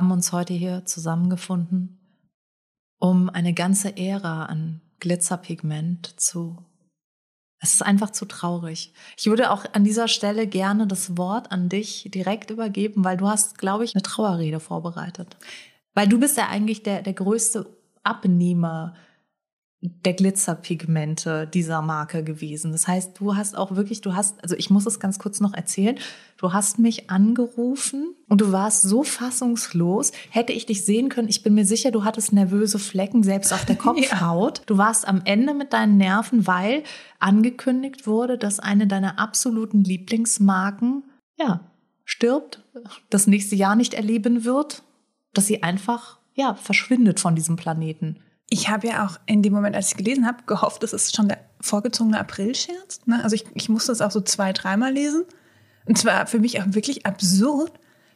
Haben uns heute hier zusammengefunden, um eine ganze Ära an Glitzerpigment zu. Es ist einfach zu traurig. Ich würde auch an dieser Stelle gerne das Wort an dich direkt übergeben, weil du hast, glaube ich, eine Trauerrede vorbereitet. Weil du bist ja eigentlich der, der größte Abnehmer der Glitzerpigmente dieser Marke gewesen. Das heißt, du hast auch wirklich, du hast, also ich muss es ganz kurz noch erzählen, du hast mich angerufen und du warst so fassungslos. Hätte ich dich sehen können, ich bin mir sicher, du hattest nervöse Flecken selbst auf der Kopfhaut. Ja. Du warst am Ende mit deinen Nerven, weil angekündigt wurde, dass eine deiner absoluten Lieblingsmarken, ja, stirbt, das nächste Jahr nicht erleben wird, dass sie einfach, ja, verschwindet von diesem Planeten ich habe ja auch in dem Moment, als ich gelesen habe, gehofft, das ist schon der vorgezogene April-Scherz. Ne? Also ich, ich musste es auch so zwei, dreimal lesen. Und zwar für mich auch wirklich absurd,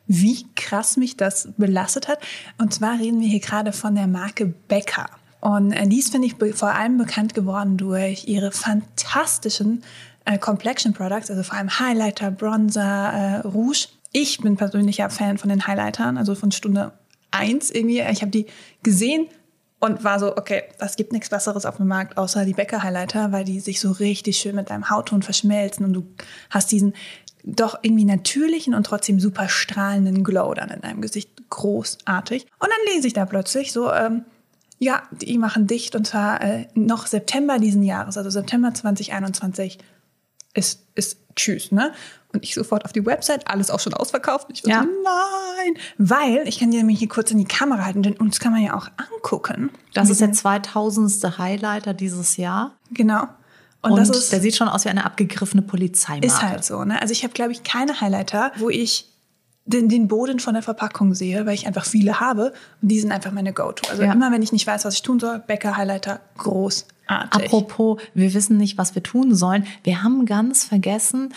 wie krass mich das belastet hat. Und zwar reden wir hier gerade von der Marke Becker. Und äh, dies finde ich vor allem bekannt geworden durch ihre fantastischen äh, Complexion Products, also vor allem Highlighter, Bronzer, äh, Rouge. Ich bin persönlicher Fan von den Highlightern, also von Stunde eins irgendwie. Ich habe die gesehen, und war so, okay, es gibt nichts Besseres auf dem Markt außer die Bäcker-Highlighter, weil die sich so richtig schön mit deinem Hautton verschmelzen und du hast diesen doch irgendwie natürlichen und trotzdem super strahlenden Glow dann in deinem Gesicht. Großartig. Und dann lese ich da plötzlich so, ähm, ja, die machen dicht und zwar äh, noch September diesen Jahres, also September 2021 ist, ist tschüss, ne? Und ich sofort auf die Website, alles auch schon ausverkauft. Ich ja. so, nein, weil ich kann dir nämlich hier kurz in die Kamera halten, denn uns kann man ja auch angucken. Das ist der 2000. Highlighter dieses Jahr. Genau. Und, und das ist, der sieht schon aus wie eine abgegriffene Polizeimarke. Ist halt so, ne? Also ich habe, glaube ich, keine Highlighter, wo ich den, den Boden von der Verpackung sehe, weil ich einfach viele habe und die sind einfach meine Go-To. Also ja. immer, wenn ich nicht weiß, was ich tun soll, Bäcker Highlighter großartig. Apropos, wir wissen nicht, was wir tun sollen. Wir haben ganz vergessen,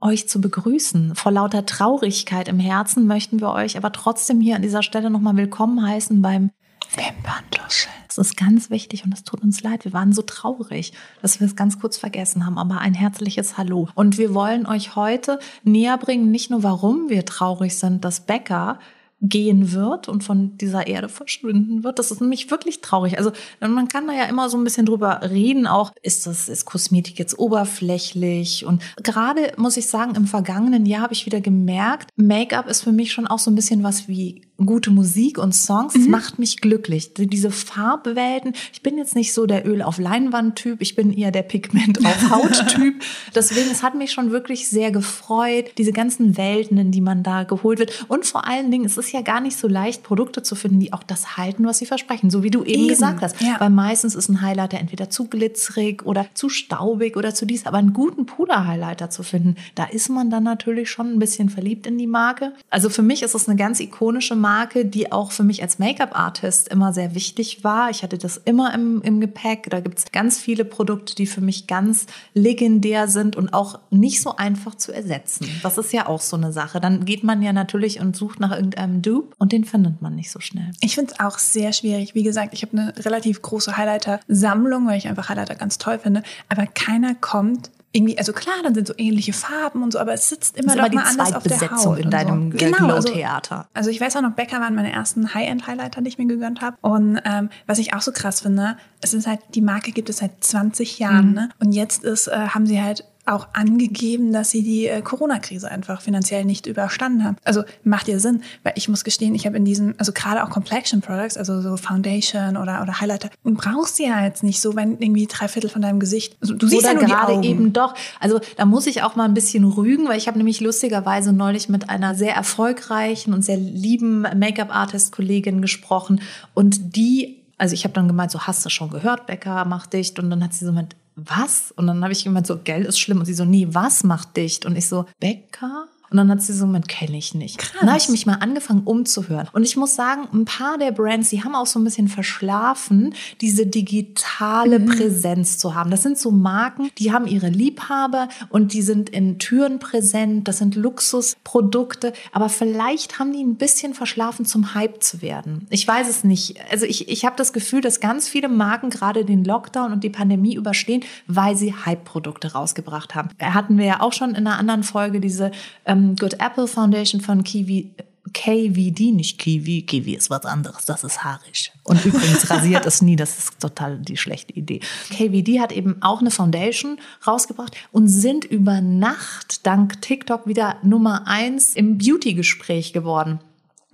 euch zu begrüßen. Vor lauter Traurigkeit im Herzen möchten wir euch aber trotzdem hier an dieser Stelle nochmal willkommen heißen beim Wimperntuscheln. Das ist ganz wichtig und es tut uns leid. Wir waren so traurig, dass wir es ganz kurz vergessen haben, aber ein herzliches Hallo. Und wir wollen euch heute näher bringen, nicht nur warum wir traurig sind, dass Becker gehen wird und von dieser Erde verschwinden wird. Das ist nämlich wirklich traurig. Also man kann da ja immer so ein bisschen drüber reden, auch ist das ist Kosmetik jetzt oberflächlich und gerade muss ich sagen, im vergangenen Jahr habe ich wieder gemerkt, Make-up ist für mich schon auch so ein bisschen was wie gute Musik und Songs, mhm. macht mich glücklich. Diese Farbwelten, ich bin jetzt nicht so der Öl auf Leinwand-Typ, ich bin eher der Pigment auf Haut-Typ. Deswegen, es hat mich schon wirklich sehr gefreut, diese ganzen Welten, in die man da geholt wird. Und vor allen Dingen, es ist ja gar nicht so leicht, Produkte zu finden, die auch das halten, was sie versprechen. So wie du eben, eben. gesagt hast. Ja. Weil meistens ist ein Highlighter entweder zu glitzerig oder zu staubig oder zu dies. Aber einen guten Puder-Highlighter zu finden, da ist man dann natürlich schon ein bisschen verliebt in die Marke. Also für mich ist es eine ganz ikonische Marke Marke, die auch für mich als Make-up-Artist immer sehr wichtig war. Ich hatte das immer im, im Gepäck. Da gibt es ganz viele Produkte, die für mich ganz legendär sind und auch nicht so einfach zu ersetzen. Das ist ja auch so eine Sache. Dann geht man ja natürlich und sucht nach irgendeinem Dupe und den findet man nicht so schnell. Ich finde es auch sehr schwierig. Wie gesagt, ich habe eine relativ große Highlighter-Sammlung, weil ich einfach Highlighter ganz toll finde. Aber keiner kommt irgendwie, also klar, dann sind so ähnliche Farben und so, aber es sitzt immer doch mal anders auf der Haut. in deinem so. genau, also. Also, also, ich weiß auch noch, Becker waren meine ersten High-End-Highlighter, die ich mir gegönnt habe. Und ähm, was ich auch so krass finde, es ist halt, die Marke gibt es seit 20 Jahren, mhm. ne? Und jetzt ist, äh, haben sie halt auch angegeben, dass sie die äh, Corona-Krise einfach finanziell nicht überstanden haben. Also macht ja Sinn, weil ich muss gestehen, ich habe in diesem, also gerade auch Complexion Products, also so Foundation oder, oder Highlighter, brauchst du ja jetzt nicht so, wenn irgendwie drei Viertel von deinem Gesicht, also du siehst oder ja nur gerade eben doch. Also da muss ich auch mal ein bisschen rügen, weil ich habe nämlich lustigerweise neulich mit einer sehr erfolgreichen und sehr lieben Make-up-Artist-Kollegin gesprochen und die also ich habe dann gemeint, so hast du schon gehört, Becker mach dicht. Und dann hat sie so mit was? Und dann habe ich gemeint, so, Geld ist schlimm. Und sie so, nee, was macht dicht? Und ich so, Bäcker? Und dann hat sie so, man kenne ich nicht. Krass. Dann habe ich mich mal angefangen umzuhören. Und ich muss sagen, ein paar der Brands, die haben auch so ein bisschen verschlafen, diese digitale mhm. Präsenz zu haben. Das sind so Marken, die haben ihre Liebhaber und die sind in Türen präsent. Das sind Luxusprodukte. Aber vielleicht haben die ein bisschen verschlafen, zum Hype zu werden. Ich weiß es nicht. Also ich, ich habe das Gefühl, dass ganz viele Marken gerade den Lockdown und die Pandemie überstehen, weil sie Hype-Produkte rausgebracht haben. Hatten wir ja auch schon in einer anderen Folge diese ähm, Good Apple Foundation von Kiwi KVD, nicht Kiwi. Kiwi ist was anderes, das ist haarig. Und übrigens rasiert es nie, das ist total die schlechte Idee. KVD hat eben auch eine Foundation rausgebracht und sind über Nacht dank TikTok wieder Nummer eins im Beauty-Gespräch geworden.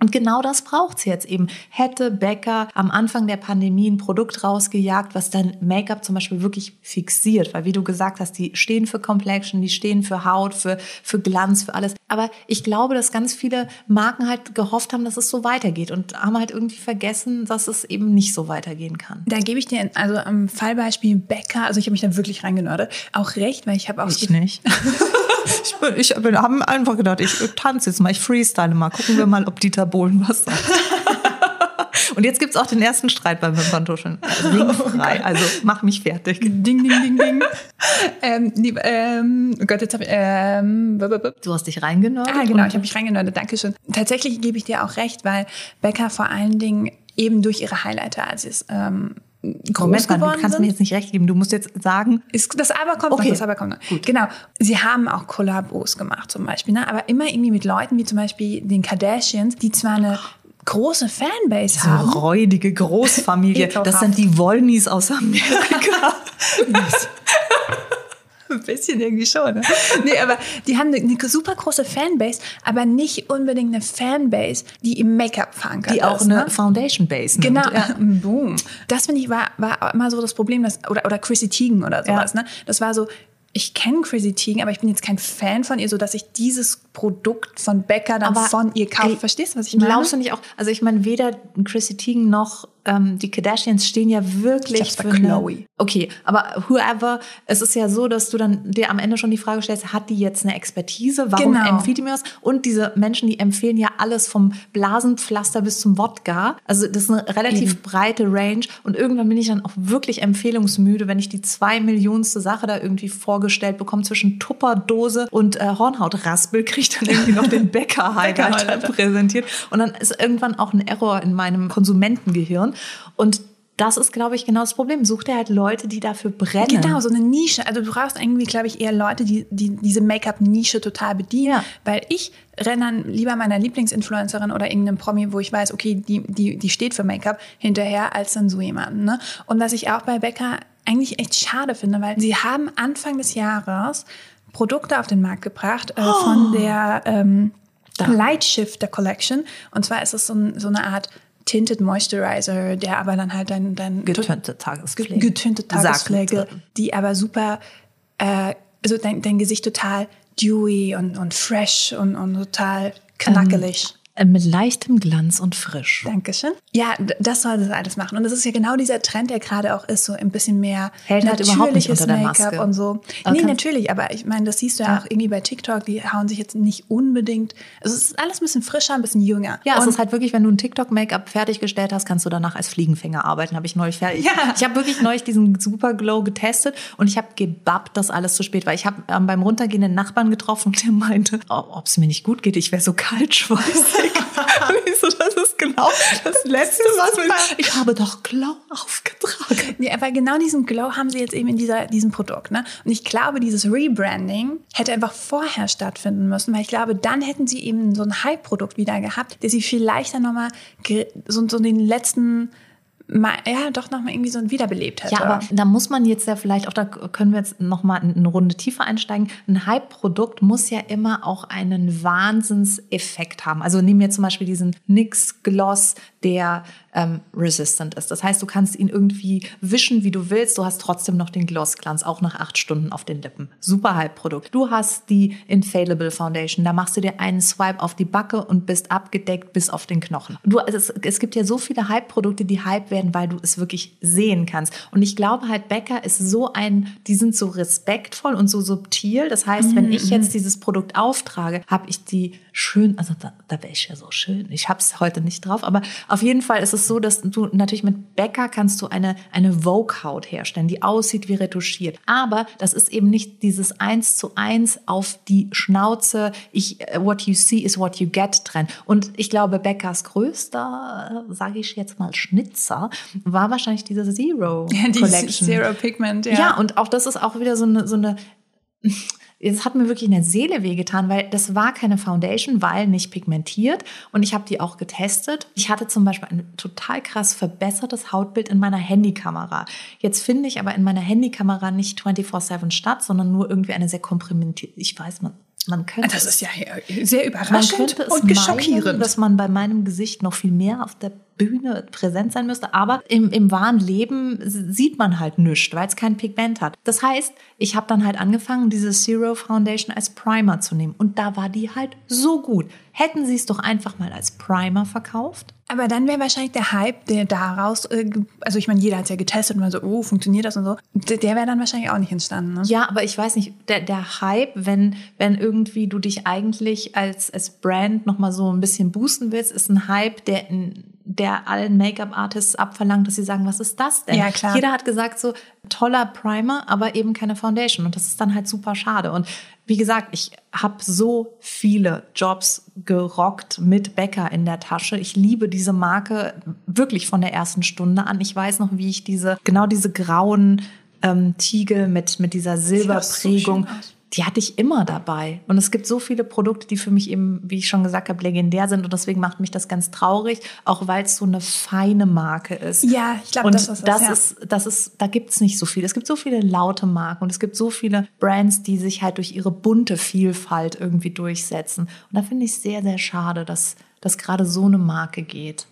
Und genau das braucht's jetzt eben. Hätte Becker am Anfang der Pandemie ein Produkt rausgejagt, was dann Make-up zum Beispiel wirklich fixiert, weil wie du gesagt hast, die stehen für Complexion, die stehen für Haut, für, für Glanz, für alles. Aber ich glaube, dass ganz viele Marken halt gehofft haben, dass es so weitergeht und haben halt irgendwie vergessen, dass es eben nicht so weitergehen kann. Da gebe ich dir also am Fallbeispiel Becker, also ich habe mich da wirklich reingenördet, auch recht, weil ich habe auch ich nicht. ich bin, ich bin, haben einfach gedacht, ich tanze jetzt mal, ich freestyle mal, gucken wir mal, ob Dieter Bohlen was sagt. Und jetzt gibt's auch den ersten Streit beim Wimperntuscheln. Ringfrei. Also mach mich fertig. Ding, ding, ding, ding. ähm, lieb, ähm, oh Gott, jetzt habe ich. Ähm, du hast dich reingenördet? Ah, genau, ich habe mich reingenördet. Dankeschön. Tatsächlich gebe ich dir auch recht, weil Becker vor allen Dingen eben durch ihre Highlighter, als es ähm, groß Moment, geworden du kannst sind. mir jetzt nicht recht geben. Du musst jetzt sagen, Ist, das aber kommt Okay. noch, das aber kommt noch. Genau. Sie haben auch Kollabos gemacht zum Beispiel, ne? aber immer irgendwie mit Leuten wie zum Beispiel den Kardashians, die zwar eine große Fanbase so haben. räudige Großfamilie. Das sind die Wollnies aus Amerika. Ein bisschen irgendwie schon. Ne? Nee, aber die haben eine, eine super große Fanbase, aber nicht unbedingt eine Fanbase, die im Make-up verankert die auch ist. eine ne? Foundation Base nimmt. Genau, Ja. boom. Das finde ich war, war immer so das Problem, dass, oder, oder Chrissy Teigen oder sowas. Ja. Ne? Das war so, ich kenne Chrissy Teigen, aber ich bin jetzt kein Fan von ihr, so dass ich dieses Produkt von Becker dann Aber, von ihr kaufe. Verstehst du, was ich meine? Glaubst du nicht auch, also ich meine, weder Chrissy Teigen noch ähm, die Kardashians stehen ja wirklich Ich für Chloe. Okay, aber whoever, es ist ja so, dass du dann dir am Ende schon die Frage stellst, hat die jetzt eine Expertise? Warum Genau. empfiehlt die mir das? Und diese Menschen, die empfehlen ja alles vom Blasenpflaster bis zum Wodka. Also das ist eine relativ breite Range und irgendwann bin ich dann auch wirklich empfehlungsmüde, wenn ich die zwei Millionste Sache da irgendwie vorgestellt bekomme zwischen Tupperdose und äh, Hornhautraspel, kriege ich dann irgendwie noch den Bäcker-Highlighter Bäcker-Highlighter. präsentiert. Und dann ist irgendwann auch ein Error in meinem Konsumentengehirn. Und das ist, glaube ich, genau das Problem. Such dir halt Leute, die dafür brennen. Genau, so eine Nische. Also du brauchst irgendwie, glaube ich, eher Leute, die, die diese Make-up-Nische total bedienen. Ja. Weil ich renne dann lieber meiner Lieblingsinfluencerin oder irgendeinem Promi, wo ich weiß, okay, die, die, die steht für Make-up hinterher, als dann so jemanden. Ne? Und was ich auch bei Becker eigentlich echt schade finde, weil sie haben Anfang des Jahres Produkte auf den Markt gebracht äh, von der ähm, Light Shifter Collection. Und zwar ist es so, so eine Art Tinted Moisturizer, der aber dann halt dein, dein Getönte Tagespflege. getönte Tagespflege, die aber super, äh, also dein, dein Gesicht total dewy und, und fresh und, und total knackelig. Äh, Mit leichtem Glanz und frisch. Dankeschön. Ja, das soll das alles machen. Und das ist ja genau dieser Trend, der gerade auch ist, so ein bisschen mehr Hält halt überhaupt nicht natürliches unter der Make-up Maske. und so. Aber nee, natürlich, aber ich meine, das siehst du ja, auch irgendwie bei TikTok, die hauen sich jetzt nicht unbedingt, also es ist alles ein bisschen frischer, ein bisschen jünger. Ja, es und ist halt wirklich, wenn du ein TikTok-Make-up fertiggestellt hast, kannst du danach als Fliegenfänger arbeiten. Habe ich neulich fertig. Ja. Ich habe wirklich neulich diesen Super Glow getestet und ich habe gebappt, dass alles zu spät war. Ich habe ähm, beim Runtergehen den Nachbarn getroffen und der meinte, oh, ob es mir nicht gut geht, ich wäre so und ich so, das ist genau das Letzte, was mir... Ich habe doch Glow aufgetragen. Nee, aber genau diesen Glow haben sie jetzt eben in dieser, diesem Produkt. Ne? Und ich glaube, dieses Rebranding hätte einfach vorher stattfinden müssen, weil ich glaube, dann hätten sie eben so ein Hype-Produkt wieder gehabt, der sie viel leichter nochmal so, so den letzten, mal, ja, doch nochmal irgendwie so wiederbelebt hätte. Ja, aber da muss man jetzt ja vielleicht auch, da können wir jetzt noch mal eine Runde tiefer einsteigen. Ein Hype-Produkt muss ja immer auch einen Wahnsinnseffekt haben. Also nehmen wir zum Beispiel diesen NYX Gloss, der ähm, resistant ist. Das heißt, du kannst ihn irgendwie wischen, wie du willst. Du hast trotzdem noch den Glossglanz, auch nach acht Stunden auf den Lippen. Super Hype-Produkt. Du hast die Infallible Foundation. Da machst du dir einen Swipe auf die Backe und bist abgedeckt bis auf den Knochen. Du, es, es gibt ja so viele Hype-Produkte, die Hype werden, weil du es wirklich sehen kannst. Und ich glaube halt, Becker ist so ein, die sind so respektvoll und so subtil. Das heißt, wenn ich jetzt dieses Produkt auftrage, habe ich die schön, also da, da wäre ich ja so schön. Ich habe es heute nicht drauf, aber auf jeden Fall ist es so, dass du natürlich mit Becker kannst du eine, eine Vogue-Haut herstellen, die aussieht wie retuschiert. Aber das ist eben nicht dieses eins zu eins auf die Schnauze, ich, äh, what you see is what you get Trend. Und ich glaube, Beckers größter, äh, sage ich jetzt mal, Schnitzer, war wahrscheinlich diese Zero ja, die Collection. Zero Pigment, ja. Ja. und auch das ist auch wieder so eine, so eine es hat mir wirklich in der Seele wehgetan, weil das war keine Foundation, weil nicht pigmentiert. Und ich habe die auch getestet. Ich hatte zum Beispiel ein total krass verbessertes Hautbild in meiner Handykamera. Jetzt finde ich aber in meiner Handykamera nicht 24-7 statt, sondern nur irgendwie eine sehr komprimierte, ich weiß, man man könnte das ist ja sehr überraschend und schockierend, dass man bei meinem Gesicht noch viel mehr auf der Bühne präsent sein müsste. Aber im, im wahren Leben sieht man halt nichts, weil es kein Pigment hat. Das heißt, ich habe dann halt angefangen, diese Zero Foundation als Primer zu nehmen. Und da war die halt so gut. Hätten sie es doch einfach mal als Primer verkauft. Aber dann wäre wahrscheinlich der Hype, der daraus, äh, also ich meine, jeder hat es ja getestet und war so, oh, funktioniert das und so, der wäre dann wahrscheinlich auch nicht entstanden. Ne? Ja, aber ich weiß nicht, der, der Hype, wenn, wenn irgendwie du dich eigentlich als, als Brand nochmal so ein bisschen boosten willst, ist ein Hype, der in der allen Make-up-Artists abverlangt, dass sie sagen, was ist das denn? Ja, klar. Jeder hat gesagt, so toller Primer, aber eben keine Foundation. Und das ist dann halt super schade. Und wie gesagt, ich habe so viele Jobs gerockt mit Becker in der Tasche. Ich liebe diese Marke wirklich von der ersten Stunde an. Ich weiß noch, wie ich diese, genau diese grauen ähm, Tiegel mit, mit dieser Silberprägung. So die hatte ich immer dabei. Und es gibt so viele Produkte, die für mich eben, wie ich schon gesagt habe, legendär sind. Und deswegen macht mich das ganz traurig, auch weil es so eine feine Marke ist. Ja, ich glaube, das, ist das, ja. ist, das ist, da gibt es nicht so viel. Es gibt so viele laute Marken und es gibt so viele Brands, die sich halt durch ihre bunte Vielfalt irgendwie durchsetzen. Und da finde ich es sehr, sehr schade, dass, dass gerade so eine Marke geht.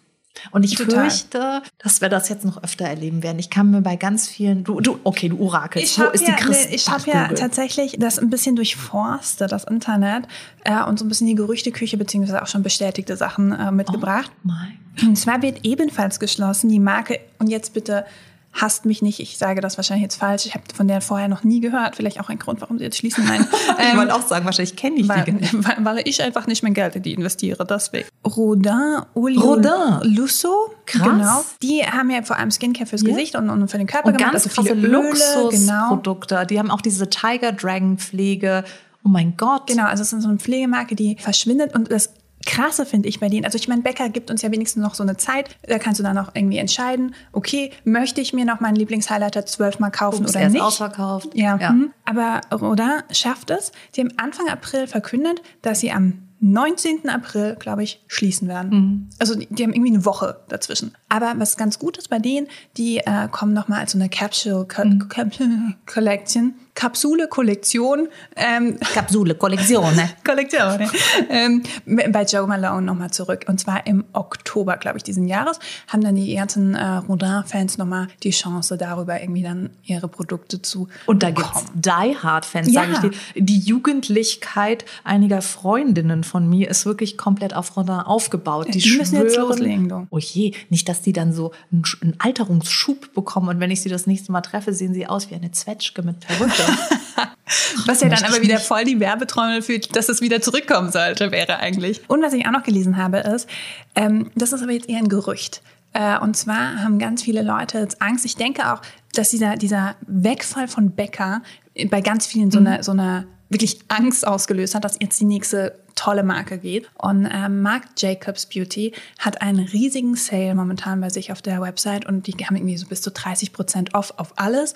Und ich Total. fürchte, dass wir das jetzt noch öfter erleben werden. Ich kann mir bei ganz vielen, du, du okay, du Orakel, wo ist ja, die Christ nee, Ich habe ja tatsächlich das ein bisschen durchforstet, das Internet, äh, und so ein bisschen die Gerüchteküche beziehungsweise auch schon bestätigte Sachen äh, mitgebracht. Oh mein. Und zwar wird ebenfalls geschlossen die Marke, und jetzt bitte hasst mich nicht, ich sage das wahrscheinlich jetzt falsch, ich habe von der vorher noch nie gehört, vielleicht auch ein Grund, warum sie jetzt schließen. Nein. ich wollte auch sagen, wahrscheinlich kenne ich weil, die. Weil, weil, ich einfach nicht mein Geld in die investiere, deswegen. Rodin, Olio, Rodin. Lusso, Krass. genau. Die haben ja vor allem Skincare fürs yeah. Gesicht und, und, für den Körper und gemacht. Ganz also viele Luxusprodukte. Genau. Die haben auch diese Tiger Dragon Pflege. Oh mein Gott. Genau, also es ist so eine Pflegemarke, die verschwindet und das Krasse finde ich bei denen. Also ich meine, Bäcker gibt uns ja wenigstens noch so eine Zeit. Da kannst du dann auch irgendwie entscheiden, okay, möchte ich mir noch meinen Lieblingshighlighter zwölfmal kaufen Ups, oder nicht? ausverkauft. Ja. ja. Mhm. Aber Roda schafft es. Die haben Anfang April verkündet, dass sie am 19. April, glaube ich, schließen werden. Mhm. Also die, die, haben irgendwie eine Woche dazwischen. Aber was ganz gut ist bei denen, die äh, kommen nochmal als so eine Capsule Co mhm. Collection Kapsule-Kollektion. Ähm, Kapsule-Kollektion, ne? Kollektion, ne? ähm, bei Joe Malone nochmal zurück. Und zwar im Oktober, glaube ich, diesen Jahres, haben dann die ganzen äh, Rodin-Fans nochmal die Chance, darüber irgendwie dann ihre Produkte zu Und da gibt es Die Hard-Fans, ja. sage ich dir. Die Jugendlichkeit einiger Freundinnen von mir ist wirklich komplett auf Rodin aufgebaut. Die, die müssen jetzt loslegen, du. Oh je, nicht, dass die dann so einen, einen Alterungsschub bekommen und wenn ich sie das nächste Mal treffe, sehen sie aus wie eine Zwetschge mit Perücke. Was ja dann aber wieder voll die Werbetrommel fühlt, dass es wieder zurückkommen sollte, wäre eigentlich. Und was ich auch noch gelesen habe, ist, ähm, das ist aber jetzt eher ein Gerücht. Äh, und zwar haben ganz viele Leute jetzt Angst. Ich denke auch, dass dieser, dieser Wegfall von Bäcker bei ganz vielen so mhm. eine, so eine wirklich Angst ausgelöst hat, dass jetzt die nächste tolle Marke geht. Und äh, Marc Jacobs Beauty hat einen riesigen Sale momentan bei sich auf der Website und die haben irgendwie so bis zu 30 Prozent off auf alles.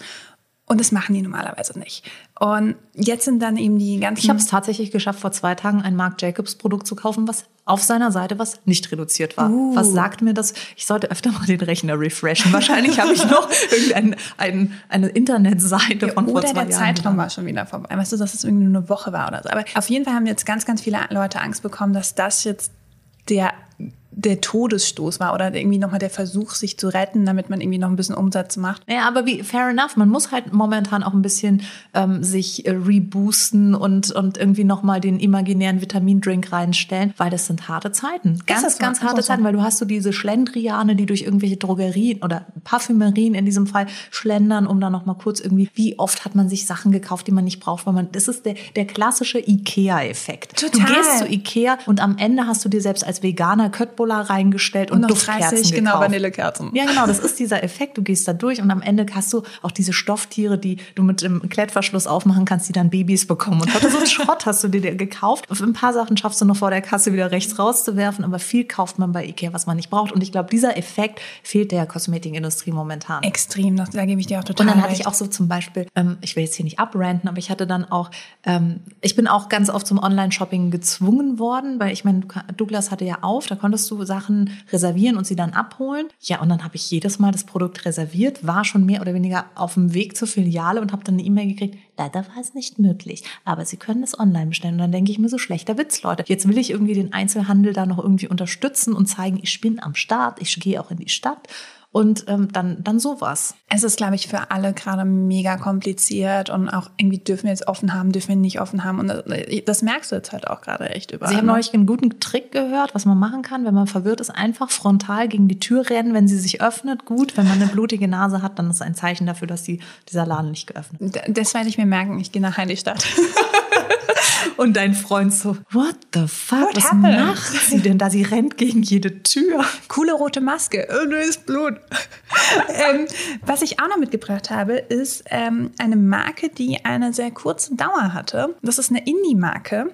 Und das machen die normalerweise nicht. Und jetzt sind dann eben die ganzen. Ich habe es tatsächlich geschafft, vor zwei Tagen ein Marc Jacobs Produkt zu kaufen, was auf seiner Seite was nicht reduziert war. Uh. Was sagt mir das? Ich sollte öfter mal den Rechner refreshen. Wahrscheinlich habe ich noch irgendeine ein, eine Internetseite ja, von vor zwei Jahren. Oder der Zeitraum war schon wieder vorbei. Weißt du, dass es irgendwie nur eine Woche war oder so. Aber auf jeden Fall haben jetzt ganz, ganz viele Leute Angst bekommen, dass das jetzt der der Todesstoß war oder irgendwie nochmal der Versuch, sich zu retten, damit man irgendwie noch ein bisschen Umsatz macht. Ja, aber wie, fair enough. Man muss halt momentan auch ein bisschen ähm, sich äh, reboosten und, und irgendwie nochmal den imaginären Vitamindrink reinstellen, weil das sind harte Zeiten. Ganz, das ganz harte Zeiten, weil du hast so diese Schlendriane, die durch irgendwelche Drogerien oder Parfümerien in diesem Fall schlendern, um dann nochmal kurz irgendwie, wie oft hat man sich Sachen gekauft, die man nicht braucht, weil man, das ist der, der klassische Ikea-Effekt. Total. Du gehst zu Ikea und am Ende hast du dir selbst als Veganer Köttbullar Cola reingestellt und, Und noch Duftkerzen 30, genau, gekauft. Vanillekerzen. Ja, genau, das ist dieser Effekt. Du gehst da durch und am Ende hast du auch diese Stofftiere, die du mit dem Klettverschluss aufmachen kannst, die dann Babys bekommen. Und heute so einen Schrott hast du dir gekauft. Auf ein paar Sachen schaffst du noch vor der Kasse wieder rechts rauszuwerfen, aber viel kauft man bei Ikea, was man nicht braucht. Und ich glaube, dieser Effekt fehlt der Kosmetikindustrie momentan. Extrem, da gebe ich dir auch total Und dann hatte recht. ich auch so zum Beispiel, ähm, ich will jetzt hier nicht abranten, aber ich hatte dann auch, ähm, ich bin auch ganz oft zum Online-Shopping gezwungen worden, weil ich meine, Douglas hatte ja auf, da konntest du Sachen reservieren und sie dann abholen. Ja, und dann habe ich jedes Mal das Produkt reserviert, war schon mehr oder weniger auf dem Weg zur Filiale und habe dann eine E-Mail gekriegt, leider war es nicht möglich, aber Sie können es online bestellen. Und dann denke ich mir so, schlechter Witz, Leute. Jetzt will ich irgendwie den Einzelhandel da noch irgendwie unterstützen und zeigen, ich bin am Start, ich gehe auch in die Stadt. Und ähm, dann, dann sowas. Es ist, glaube ich, für alle gerade mega kompliziert und auch irgendwie dürfen wir jetzt offen haben, dürfen wir nicht offen haben. Und das, das merkst du jetzt halt auch gerade echt überall. Sie haben ne? neulich einen guten Trick gehört, was man machen kann, wenn man verwirrt ist, einfach frontal gegen die Tür rennen, wenn sie sich öffnet. Gut, wenn man eine blutige Nase hat, dann ist ein Zeichen dafür, dass die, dieser Laden nicht geöffnet ist. Das werde ich mir merken, ich gehe nach Heiligstadt. Und dein Freund so, what the fuck, What was happened? macht sie denn da? Sie rennt gegen jede Tür. Coole rote Maske. Oh, da ist Blut. ähm, was ich auch noch mitgebracht habe, ist ähm, eine Marke, die eine sehr kurze Dauer hatte. Das ist eine Indie-Marke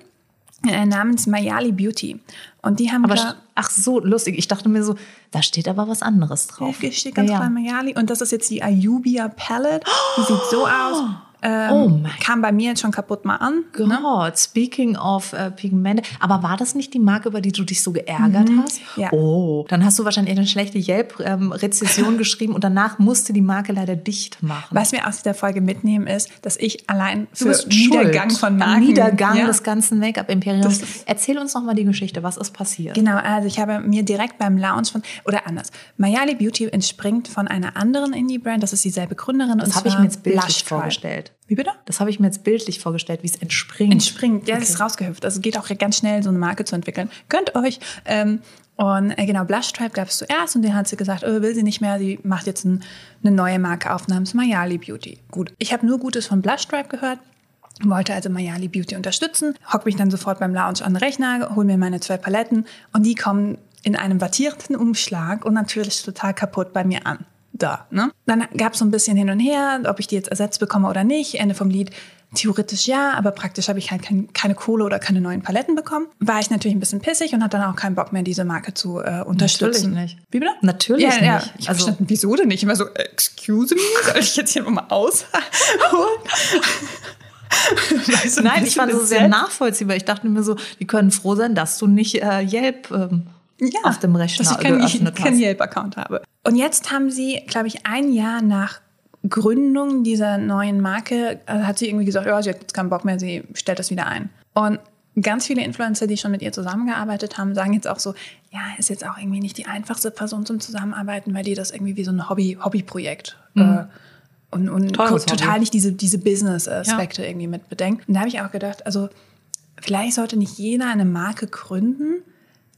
äh, namens Mayali Beauty. Und die haben Aber da ach so, lustig. Ich dachte mir so, da steht aber was anderes drauf. Steht ganz Ja, ja. klar Mayali. Und das ist jetzt die Ayubia Palette. Die sieht so aus. Ähm, Oh mein kam bei mir jetzt schon kaputt mal an. Ne? God, speaking of äh, Pigmente. Aber war das nicht die Marke, über die du dich so geärgert hast? Mhm. ja. Oh, dann hast du wahrscheinlich eine schlechte Yelp-Rezession geschrieben und danach musste die Marke leider dicht machen. Was wir aus dieser Folge mitnehmen, ist, dass ich allein für Niedergang schuld von Marken. Niedergang ja. des ganzen Make-up-Imperiums. Erzähl uns noch mal die Geschichte. Was ist passiert? Genau, also ich habe mir direkt beim Launch von, oder anders, Mayali Beauty entspringt von einer anderen Indie-Brand, das ist dieselbe Gründerin. Das habe ich mir jetzt bildlich vorgestellt. Wie bitte? Das habe ich mir jetzt bildlich vorgestellt, wie es entspringt. Entspringt, ja, das ist rausgehüpft. Also geht auch ganz schnell, so eine Marke zu entwickeln. Gönnt euch. Ähm, und äh, genau, Blush Tribe gab es zuerst und den hat sie gesagt, oh, will sie nicht mehr, sie macht jetzt ein, eine neue Marke auf namens Mayali Beauty. Gut, ich habe nur Gutes von Blush Tribe gehört. Wollte also Mayali Beauty unterstützen, hock mich dann sofort beim Lounge an den Rechner, hol mir meine zwei Paletten und die kommen in einem wattierten Umschlag und natürlich total kaputt bei mir an. Da, ne? Dann gab es so ein bisschen hin und her, ob ich die jetzt ersetzt bekomme oder nicht. Ende vom Lied, theoretisch ja, aber praktisch habe ich halt kein, keine Kohle oder keine neuen Paletten bekommen. War ich natürlich ein bisschen pissig und hatte dann auch keinen Bock mehr, diese Marke zu äh, unterstützen. Natürlich nicht. Wie bitte? Natürlich ja, Ja. nicht. Ich Also- verstanden, wieso denn nicht? Immer so, excuse me, soll ich jetzt hier nochmal aus? Nein, ich fand es sehr nachvollziehbar. Ich dachte mir so, die können froh sein, dass du nicht äh, Yelp ähm, ja, auf dem Rechner dass ich keinen geöffnet keinen. Yelp-Account habe. Und jetzt haben sie, glaube ich, ein Jahr nach Gründung dieser neuen Marke, äh, hat sie irgendwie gesagt, ja, sie hat jetzt keinen Bock mehr, sie stellt das wieder ein. Und ganz viele Influencer, die schon mit ihr zusammengearbeitet haben, sagen jetzt auch so, ja, ist jetzt auch irgendwie nicht die einfachste Person zum Zusammenarbeiten, weil die das irgendwie wie so ein Hobby, Hobbyprojekt äh, und, und Mhm. Teures total Hobby. nicht diese, diese Business-Aspekte irgendwie mit bedenkt. Und da habe ich auch gedacht, also vielleicht sollte nicht jeder eine Marke gründen,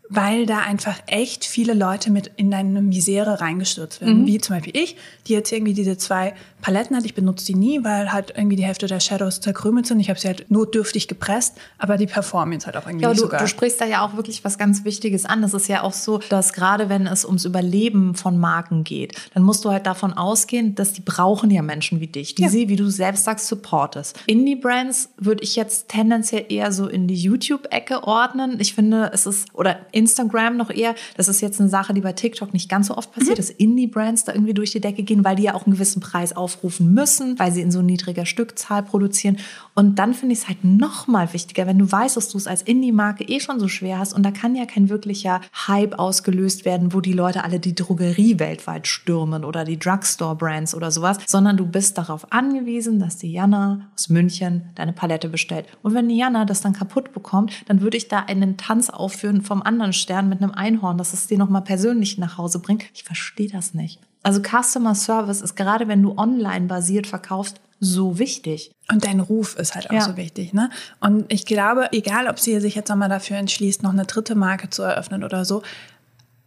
weil da einfach echt viele Leute mit in eine Misere reingestürzt werden. Mhm. Wie zum Beispiel ich, die jetzt irgendwie diese zwei Paletten hat. Ich benutze die nie, weil halt irgendwie die Hälfte der Shadows zerkrümelt sind. Ich habe sie halt notdürftig gepresst, aber die performen jetzt halt auch irgendwie Ja, nicht du, so geil. du sprichst da ja auch wirklich was ganz Wichtiges an. Es ist ja auch so, dass gerade wenn es ums Überleben von Marken geht, dann musst du halt davon ausgehen, dass die brauchen ja Menschen wie dich, die Ja. sie, wie du selbst sagst, supportest. Indie-Brands würde ich jetzt tendenziell eher so in die YouTube-Ecke ordnen. Ich finde, es ist, oder Instagram noch eher, das ist jetzt eine Sache, die bei TikTok nicht ganz so oft passiert, dass Indie-Brands da irgendwie durch die Decke gehen, weil die ja auch einen gewissen Preis aufrufen müssen, weil sie in so niedriger Stückzahl produzieren. Und dann finde ich es halt noch mal wichtiger, wenn du weißt, dass du es als Indie-Marke eh schon so schwer hast und da kann ja kein wirklicher Hype ausgelöst werden, wo die Leute alle die Drogerie weltweit stürmen oder die Drugstore-Brands oder sowas, sondern du bist darauf angewiesen, dass die Jana aus München deine Palette bestellt. Und wenn die Jana das dann kaputt bekommt, dann würde ich da einen Tanz aufführen vom anderen Stern mit einem Einhorn, dass es dir noch mal persönlich nach Hause bringt. Ich verstehe das nicht. Also Customer Service ist gerade, wenn du online basiert verkaufst, so wichtig. Und dein Ruf ist halt auch Ja. so wichtig, ne? Und ich glaube, egal ob sie sich jetzt nochmal dafür entschließt, noch eine dritte Marke zu eröffnen oder so,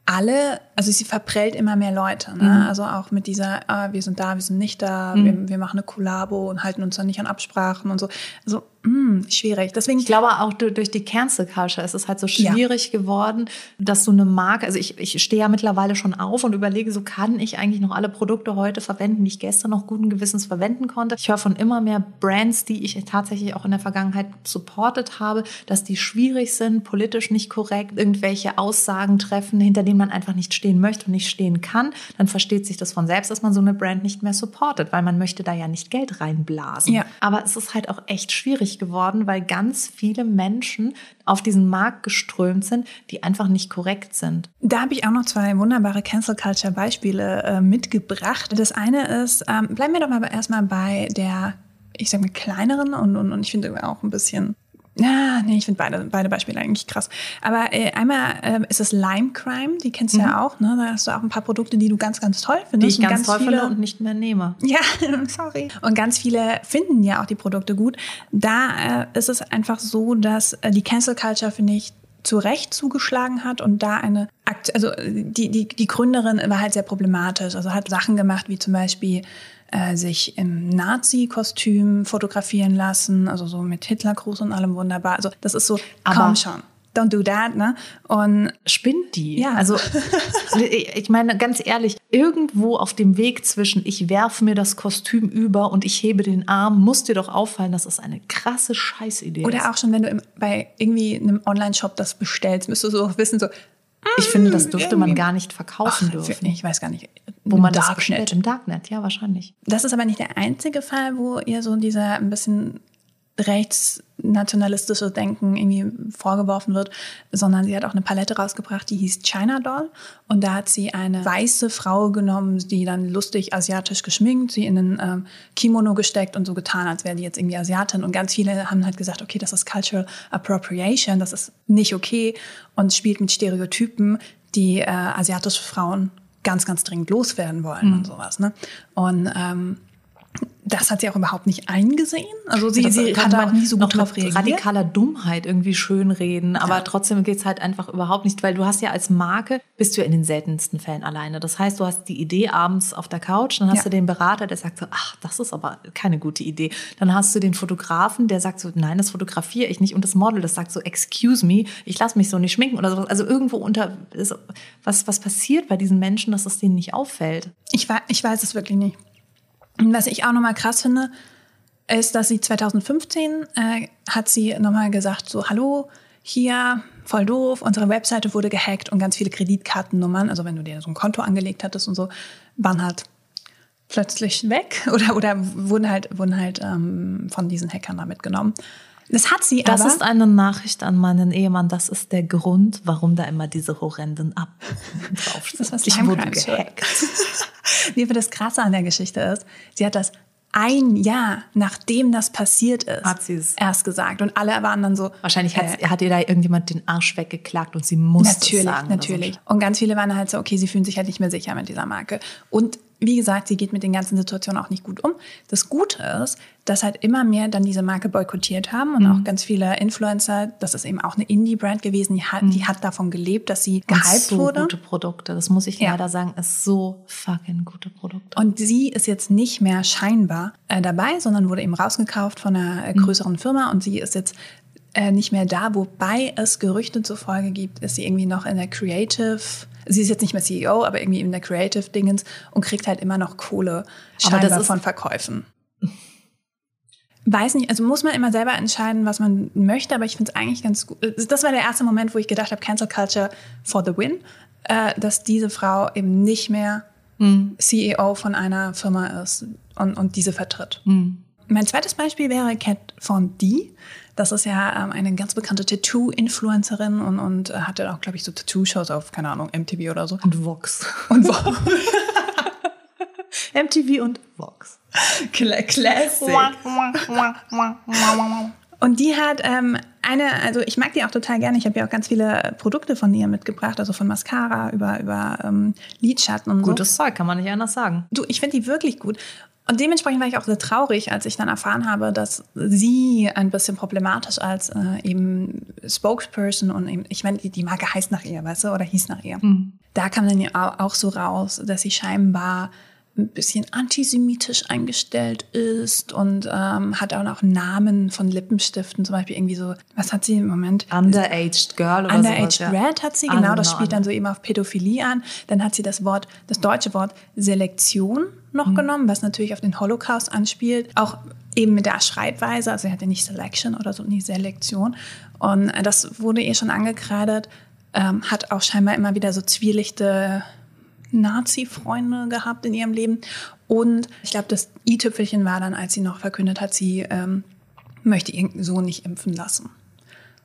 alle also sie verprellt immer mehr Leute. Ne? Mhm. Also auch mit dieser, ah, wir sind da, wir sind nicht da, Mhm. wir, wir machen eine Kollabo und halten uns dann nicht an Absprachen und so. Also mh, schwierig. Deswegen, Ich glaube auch du- durch die Cancel Culture ist es halt so Ja. schwierig geworden, dass du eine Marke, also ich, ich stehe ja mittlerweile schon auf und überlege, so kann ich eigentlich noch alle Produkte heute verwenden, die ich gestern noch guten Gewissens verwenden konnte. Ich höre von immer mehr Brands, die ich tatsächlich auch in der Vergangenheit supportet habe, dass die schwierig sind, politisch nicht korrekt, irgendwelche Aussagen treffen, hinter denen man einfach nicht stehen möchte und nicht stehen kann. Dann versteht sich das von selbst, dass man so eine Brand nicht mehr supportet, weil man möchte da ja nicht Geld reinblasen. Ja. Aber es ist halt auch echt schwierig geworden, weil ganz viele Menschen auf diesen Markt geströmt sind, die einfach nicht korrekt sind. Da habe ich auch noch zwei wunderbare Cancel Culture Beispiele äh, mitgebracht. Das eine ist, ähm, bleiben wir doch mal erstmal bei der, ich sag mal, kleineren und, und, und ich finde auch ein bisschen. Ja, nee, ich finde beide, beide Beispiele eigentlich krass. Aber äh, einmal äh, ist es Lime Crime, die kennst du ja auch, ne? Da hast du auch ein paar Produkte, die du ganz, ganz toll Mhm. Die findest. ich und ganz, toll viele, finde und nicht mehr nehme. Ja, sorry. Und ganz viele finden ja auch die Produkte gut. Da äh, ist es einfach so, dass äh, die Cancel Culture, finde ich, zu Recht zugeschlagen hat und da eine Akt also äh, die, die, die Gründerin war halt sehr problematisch. Also hat Sachen gemacht, wie zum Beispiel äh, sich im Nazi-Kostüm fotografieren lassen, also so mit Hitlergruß und allem wunderbar. Also das ist so, Aber- komm schon. Don't do that, ne? Und Spinnt die? Ja. Also, ich meine, ganz ehrlich, irgendwo auf dem Weg zwischen ich werfe mir das Kostüm über und ich hebe den Arm, muss dir doch auffallen, dass es eine krasse Scheißidee ist. oder auch schon, wenn du im, bei irgendwie einem Online-Shop das bestellst, müsstest du so wissen, so, ich finde, das dürfte man gar nicht verkaufen Ach, dürfen. Ich weiß gar nicht. Wo man das Darknet. bestellt. Im Darknet, ja, wahrscheinlich. Das ist aber nicht der einzige Fall, wo ihr so dieser ein bisschen rechtsnationalistische Denken irgendwie vorgeworfen wird, sondern sie hat auch eine Palette rausgebracht, die hieß China Doll. Und da hat sie eine weiße Frau genommen, die dann lustig asiatisch geschminkt, sie in einen ähm, Kimono gesteckt und so getan, als wäre die jetzt irgendwie Asiatin. Und ganz viele haben halt gesagt, okay, das ist Cultural Appropriation, das ist nicht okay und spielt mit Stereotypen, die äh, asiatische Frauen ganz, ganz dringend loswerden wollen und sowas. Ne? Und ähm, das hat sie auch überhaupt nicht eingesehen. Also sie, Das sie kann hat auch nie so gut drauf reagiert. radikaler Dummheit irgendwie schönreden, aber Ja. trotzdem geht's halt einfach überhaupt nicht, weil du hast ja als Marke, bist du ja in den seltensten Fällen alleine. Das heißt, du hast die Idee abends auf der Couch, dann hast Ja. du den Berater, der sagt so, ach, das ist aber keine gute Idee. Dann hast du den Fotografen, der sagt so, nein, das fotografiere ich nicht. Und das Model, das sagt so, excuse me, ich lasse mich so nicht schminken oder sowas. Also irgendwo unter, ist- was, was passiert bei diesen Menschen, dass es denen nicht auffällt? Ich, wei- ich weiß es wirklich nicht. Was ich auch nochmal krass finde, ist, dass sie 2015 äh, hat sie nochmal gesagt, so, hallo, hier, voll doof, unsere Webseite wurde gehackt und ganz viele Kreditkartennummern, also wenn du dir so ein Konto angelegt hattest und so, waren halt plötzlich weg oder, oder wurden halt, wurden halt ähm, von diesen Hackern da mitgenommen. Das hat sie Das aber. ist eine Nachricht an meinen Ehemann. Das ist der Grund, warum da immer diese horrenden Ab drauf Das ist was Ich wurde gehackt. Nee, aber das Krasse an der Geschichte ist, sie hat das ein Jahr, nachdem das passiert ist, Hat sie es. erst gesagt. Und alle waren dann so. Wahrscheinlich hat, äh, hat ihr da irgendjemand den Arsch weggeklagt und sie musste Natürlich, es sagen. oder natürlich. Und ganz viele waren halt so, okay, sie fühlen sich halt nicht mehr sicher mit dieser Marke. Und wie gesagt, sie geht mit den ganzen Situationen auch nicht gut um. Das Gute ist, dass halt immer mehr dann diese Marke boykottiert haben und auch ganz viele Influencer, das ist eben auch eine Indie-Brand gewesen, die hat, die hat davon gelebt, dass sie gehypt so wurde. gute Produkte. Das muss ich Ja. leider sagen, ist so fucking gute Produkte. Und sie ist jetzt nicht mehr scheinbar äh, dabei, sondern wurde eben rausgekauft von einer äh, größeren Firma und sie ist jetzt äh, nicht mehr da, wobei es Gerüchte zufolge gibt, ist sie irgendwie noch in der Creative, sie ist jetzt nicht mehr CEO, aber irgendwie in der Creative Dingens und kriegt halt immer noch Kohle scheinbar von Verkäufen. Weiß nicht, also muss man immer selber entscheiden, was man möchte, aber ich finde es eigentlich ganz gut. Das war der erste Moment, wo ich gedacht habe, Cancel Culture for the win, äh, dass diese Frau eben nicht mehr CEO von einer Firma ist und, und diese vertritt. Mein zweites Beispiel wäre Kat Von D. Das ist ja ähm, eine ganz bekannte Tattoo-Influencerin und, und äh, hatte auch, glaube ich, so Tattoo-Shows auf, keine Ahnung, MTV oder so. Und Vox. Und wo? MTV und Vox. Classic. Und die hat ähm, eine, also ich mag die auch total gerne. Ich habe ja auch ganz viele Produkte von ihr mitgebracht, also von Mascara über, über ähm, Lidschatten und so. Gutes Zeug, kann man nicht anders sagen. Du, ich finde die wirklich gut. Und dementsprechend war ich auch sehr traurig, als ich dann erfahren habe, dass sie ein bisschen problematisch als äh, eben Spokesperson und eben, ich meine, die, die Marke heißt nach ihr, weißt du, oder hieß nach ihr. da kam dann ja auch so raus, dass sie scheinbar ein bisschen antisemitisch eingestellt ist und ähm, hat auch noch Namen von Lippenstiften, zum Beispiel irgendwie so, was hat sie im Moment? Underaged Girl oder Underaged sowas, ja. Red hat sie, genau, das spielt dann so eben auf Pädophilie an. Dann hat sie das Wort, das deutsche Wort Selektion noch Mhm. genommen, was natürlich auf den Holocaust anspielt. Auch eben mit der Schreibweise, also sie hatte nicht Selection oder so, nicht Selektion. Und äh, das wurde ihr schon angekreidet, ähm, hat auch scheinbar immer wieder so zwielichte Nazi-Freunde gehabt in ihrem Leben. Und ich glaube, das i-Tüpfelchen war dann, als sie noch verkündet hat, sie ähm, möchte ihren Sohn nicht impfen lassen.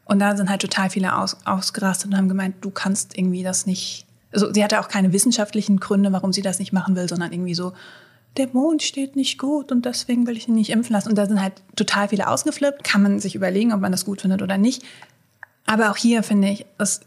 Und da sind halt total viele aus, ausgerastet und haben gemeint, du kannst irgendwie das nicht. Also sie hatte auch keine wissenschaftlichen Gründe, warum sie das nicht machen will, sondern irgendwie so, der Mond steht nicht gut und deswegen will ich ihn nicht impfen lassen. Und da sind halt total viele ausgeflippt. Kann man sich überlegen, ob man das gut findet oder nicht. Aber auch hier finde ich es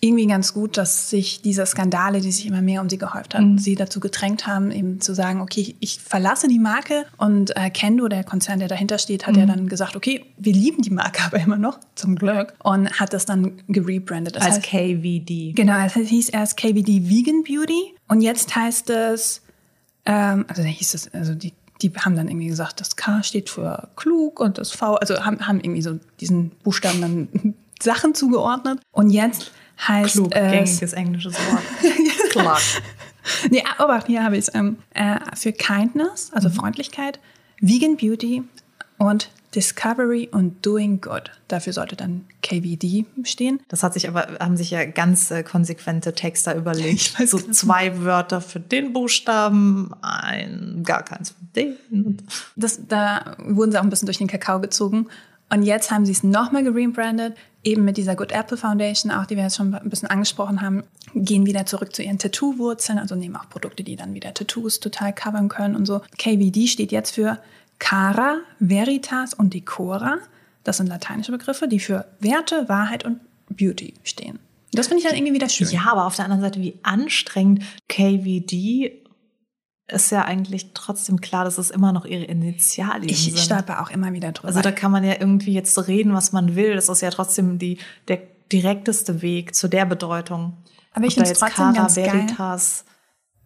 irgendwie ganz gut, dass sich diese Skandale, die sich immer mehr um sie gehäuft haben, sie dazu gedrängt haben, eben zu sagen, okay, ich verlasse die Marke. Und äh, Kendo, der Konzern, der dahinter steht, hat ja dann gesagt, okay, wir lieben die Marke aber immer noch, zum Glück. Und hat das dann gerebrandet. Das Als heißt, KVD. Genau, es hieß erst KVD Vegan Beauty und jetzt heißt es, ähm, also da hieß es, also die, die haben dann irgendwie gesagt, das K steht für klug und das V, also haben, haben irgendwie so diesen Buchstaben dann Sachen zugeordnet. Und jetzt heißt Klug, es. gängiges englisches Wort. Klar. Nee, aber hier habe ich es ähm, äh, für Kindness, also Freundlichkeit, Vegan Beauty und Discovery und Doing Good. Dafür sollte dann KVD stehen. Das hat sich aber, haben sich ja ganz äh, konsequente Texter überlegt. So zwei Wörter für den Buchstaben, ein, gar keins für den. Das, da wurden sie auch ein bisschen durch den Kakao gezogen. Und jetzt haben sie es nochmal gerebrandet, eben mit dieser Good Apple Foundation, auch die wir jetzt schon ein bisschen angesprochen haben, gehen wieder zurück zu ihren Tattoo-Wurzeln, also nehmen auch Produkte, die dann wieder Tattoos total covern können und so. KVD steht jetzt für Cara, Veritas und Decora. Das sind lateinische Begriffe, die für Werte, Wahrheit und Beauty stehen. Das finde ich dann irgendwie wieder schön. Ja, aber auf der anderen Seite, wie anstrengend KVD ist ja eigentlich trotzdem klar, dass es immer noch ihre Initialien ich sind. stolper auch immer wieder drüber. Also da kann man ja irgendwie jetzt reden, was man will. Das ist ja trotzdem die, der direkteste Weg zu der Bedeutung. Aber ich find's jetzt trotzdem Cara, ganz geil. Veritas,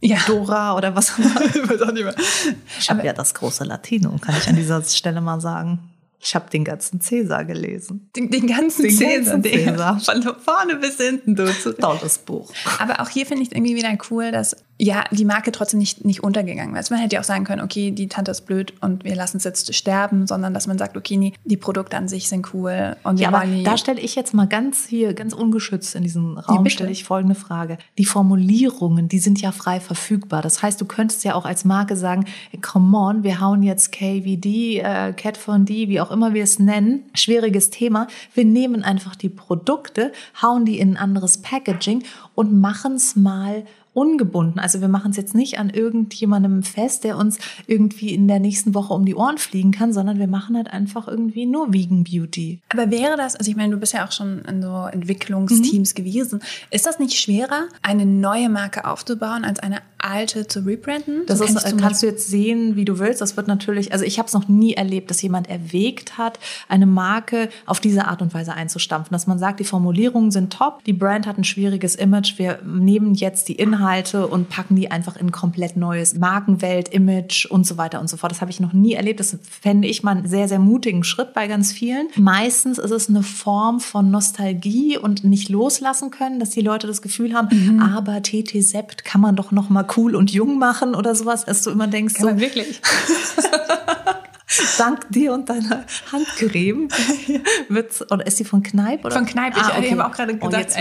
ja. Dora oder was auch immer. Ich. Ich habe ja das große Latinum, kann ich an dieser Stelle mal sagen. Ich habe den ganzen Cäsar gelesen. Den, den ganzen Den Cäsar, ganzen Cäsar. von vorne bis hinten durch. Tolles Buch. Aber auch hier finde ich es irgendwie wieder cool, dass ja die Marke trotzdem nicht, nicht untergegangen ist. Man hätte ja auch sagen können, okay, die Tante ist blöd und wir lassen es jetzt sterben, sondern dass man sagt, okay, nee, die Produkte an sich sind cool und Ja, aber da stelle ich jetzt mal ganz hier, ganz ungeschützt in diesen Raum, bitte. stelle ich folgende Frage. Die Formulierungen, die sind ja frei verfügbar. Das heißt, du könntest ja auch als Marke sagen, come on, wir hauen jetzt KVD, äh, Cat von D, wie auch immer wir es nennen, schwieriges Thema. Wir nehmen einfach die Produkte, hauen die in ein anderes Packaging und machen es mal ungebunden. Also wir machen es jetzt nicht an irgendjemandem fest, der uns irgendwie in der nächsten Woche um die Ohren fliegen kann, sondern wir machen halt einfach irgendwie nur Vegan Beauty. aber wäre das, also ich meine, du bist ja auch schon in so Entwicklungsteams Mhm. gewesen, ist das nicht schwerer, eine neue Marke aufzubauen, als eine alte zu rebranden? Das So ist, kennst du kannst du jetzt sehen, wie du willst. Das wird natürlich, also ich habe es noch nie erlebt, dass jemand erwägt hat, eine Marke auf diese Art und Weise einzustampfen. Dass man sagt, die Formulierungen sind top, die Brand hat ein schwieriges Image, wir nehmen jetzt die Inhalte und packen die einfach in ein komplett neues Markenwelt, Image und so weiter und so fort. Das habe ich noch nie erlebt. Das fände ich mal einen sehr, sehr mutigen Schritt bei ganz vielen. Meistens ist es eine Form von Nostalgie und nicht loslassen können, dass die Leute das Gefühl haben, aber TT Sept kann man doch noch mal cool und jung machen oder sowas, dass du immer denkst, so, wirklich? dank dir und deiner Handcreme wird's, oder ist die von Kneipp? Oder? Von Kneipp, ich- ich habe auch gerade Oh, gedacht,